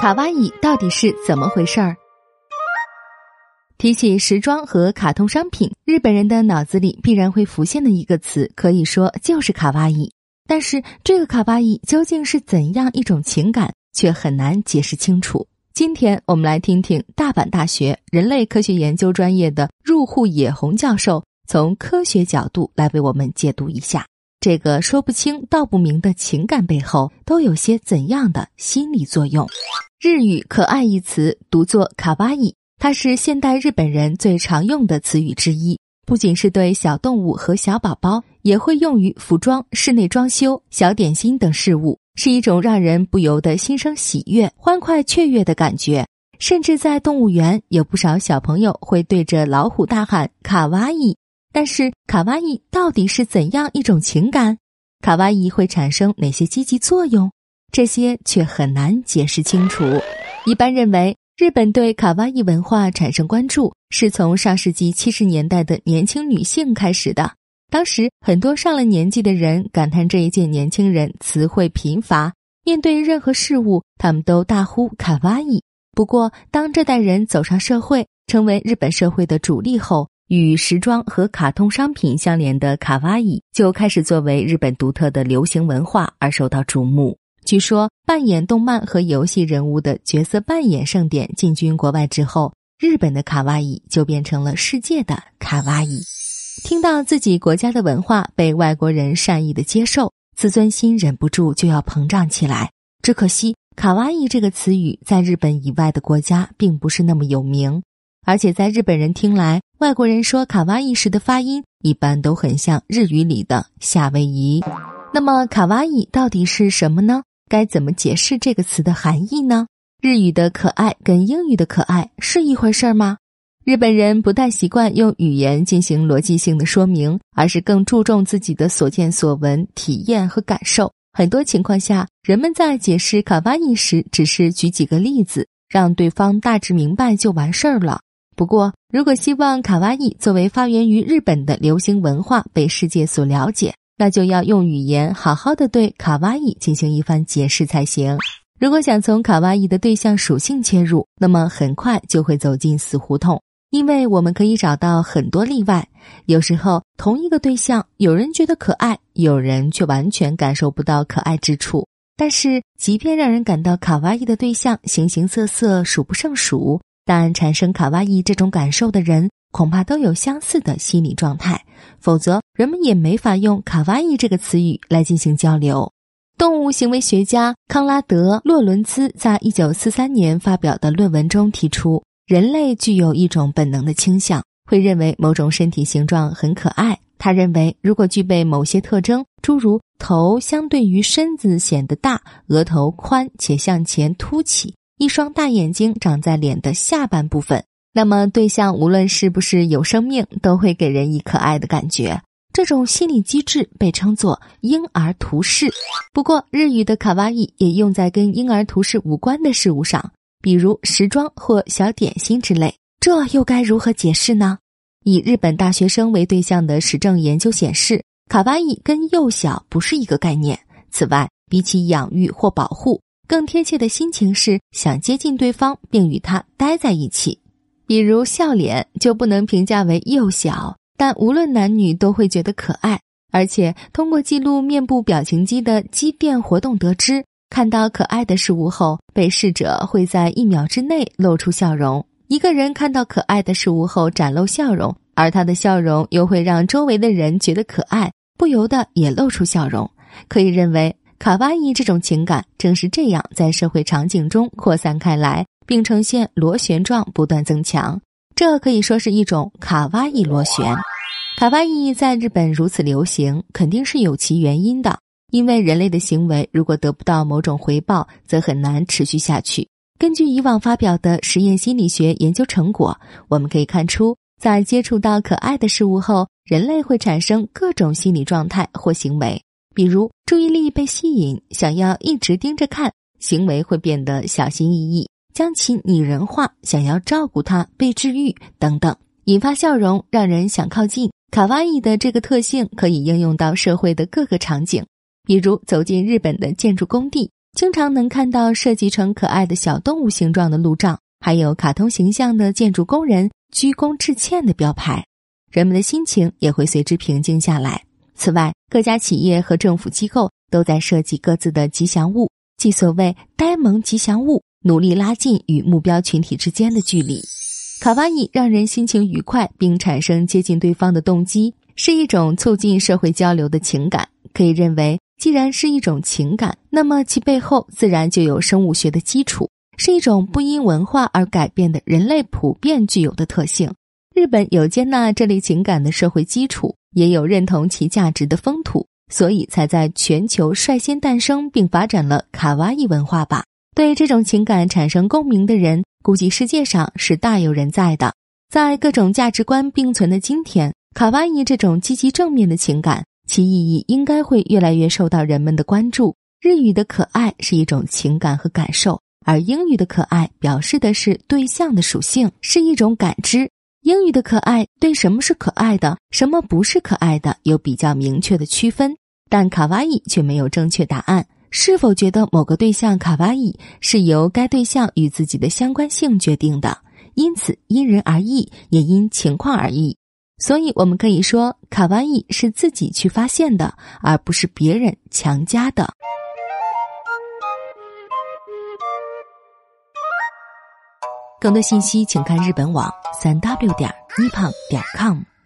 卡哇伊到底是怎么回事儿？提起时装和卡通商品，日本人的脑子里必然会浮现的一个词，可以说就是卡哇伊。但是，这个卡哇伊究竟是怎样一种情感，却很难解释清楚。今天，我们来听听大阪大学人类科学研究专业的入户野红教授，从科学角度来为我们解读一下。这个说不清道不明的情感背后，都有些怎样的心理作用？日语“可爱”一词读作“卡哇伊”，它是现代日本人最常用的词语之一。不仅是对小动物和小宝宝，也会用于服装、室内装修、小点心等事物，是一种让人不由得心生喜悦、欢快雀跃的感觉。甚至在动物园，有不少小朋友会对着老虎大喊“卡哇伊”。但是卡哇伊到底是怎样一种情感？卡哇伊会产生哪些积极作用？这些却很难解释清楚。一般认为，日本对卡哇伊文化产生关注是从上世纪七十年代的年轻女性开始的。当时很多上了年纪的人感叹这一届年轻人词汇贫乏，面对任何事物他们都大呼卡哇伊。不过，当这代人走上社会，成为日本社会的主力后，与时装和卡通商品相连的卡哇伊就开始作为日本独特的流行文化而受到瞩目。据说，扮演动漫和游戏人物的角色扮演盛典进军国外之后，日本的卡哇伊就变成了世界的卡哇伊。听到自己国家的文化被外国人善意的接受，自尊心忍不住就要膨胀起来。只可惜，卡哇伊这个词语在日本以外的国家并不是那么有名。而且在日本人听来，外国人说卡哇伊时的发音一般都很像日语里的夏威夷。那么卡哇伊到底是什么呢？该怎么解释这个词的含义呢？日语的可爱跟英语的可爱是一回事儿吗？日本人不太习惯用语言进行逻辑性的说明，而是更注重自己的所见所闻、体验和感受。很多情况下，人们在解释卡哇伊时，只是举几个例子，让对方大致明白就完事儿了。不过，如果希望卡哇伊作为发源于日本的流行文化被世界所了解，那就要用语言好好的对卡哇伊进行一番解释才行。如果想从卡哇伊的对象属性切入，那么很快就会走进死胡同，因为我们可以找到很多例外。有时候，同一个对象，有人觉得可爱，有人却完全感受不到可爱之处。但是，即便让人感到卡哇伊的对象形形色色，数不胜数。但产生卡哇伊这种感受的人，恐怕都有相似的心理状态，否则人们也没法用卡哇伊这个词语来进行交流。动物行为学家康拉德·洛伦兹在一九四三年发表的论文中提出，人类具有一种本能的倾向，会认为某种身体形状很可爱。他认为，如果具备某些特征，诸如头相对于身子显得大，额头宽且向前凸起。一双大眼睛长在脸的下半部分，那么对象无论是不是有生命，都会给人以可爱的感觉。这种心理机制被称作婴儿图式。不过，日语的卡哇伊也用在跟婴儿图式无关的事物上，比如时装或小点心之类。这又该如何解释呢？以日本大学生为对象的实证研究显示，卡哇伊跟幼小不是一个概念。此外，比起养育或保护。更贴切的心情是想接近对方，并与他待在一起。比如笑脸就不能评价为幼小，但无论男女都会觉得可爱。而且通过记录面部表情肌的肌电活动得知，看到可爱的事物后，被试者会在一秒之内露出笑容。一个人看到可爱的事物后展露笑容，而他的笑容又会让周围的人觉得可爱，不由得也露出笑容。可以认为。卡哇伊这种情感正是这样在社会场景中扩散开来，并呈现螺旋状不断增强。这可以说是一种卡哇伊螺旋。卡哇伊在日本如此流行，肯定是有其原因的。因为人类的行为如果得不到某种回报，则很难持续下去。根据以往发表的实验心理学研究成果，我们可以看出，在接触到可爱的事物后，人类会产生各种心理状态或行为。比如注意力被吸引，想要一直盯着看，行为会变得小心翼翼，将其拟人化，想要照顾它，被治愈等等，引发笑容，让人想靠近。卡哇伊的这个特性可以应用到社会的各个场景，比如走进日本的建筑工地，经常能看到设计成可爱的小动物形状的路障，还有卡通形象的建筑工人鞠躬致歉的标牌，人们的心情也会随之平静下来。此外，各家企业和政府机构都在设计各自的吉祥物，即所谓“呆萌吉祥物”，努力拉近与目标群体之间的距离。卡哇伊让人心情愉快，并产生接近对方的动机，是一种促进社会交流的情感。可以认为，既然是一种情感，那么其背后自然就有生物学的基础，是一种不因文化而改变的人类普遍具有的特性。日本有接纳这类情感的社会基础，也有认同其价值的风土，所以才在全球率先诞生并发展了卡哇伊文化吧。对这种情感产生共鸣的人。估计世界上是大有人在的。在各种价值观并存的今天，卡哇伊这种积极正面的情感，其意义应该会越来越受到人们的关注。日语的可爱是一种情感和感受，而英语的可爱表示的是对象的属性，是一种感知。英语的可爱对什么是可爱的，什么不是可爱的有比较明确的区分，但卡哇伊却没有正确答案。是否觉得某个对象卡哇伊是由该对象与自己的相关性决定的？因此因人而异，也因情况而异。所以我们可以说，卡哇伊是自己去发现的，而不是别人强加的。更多信息，请看日本网三 w 点一胖点 com。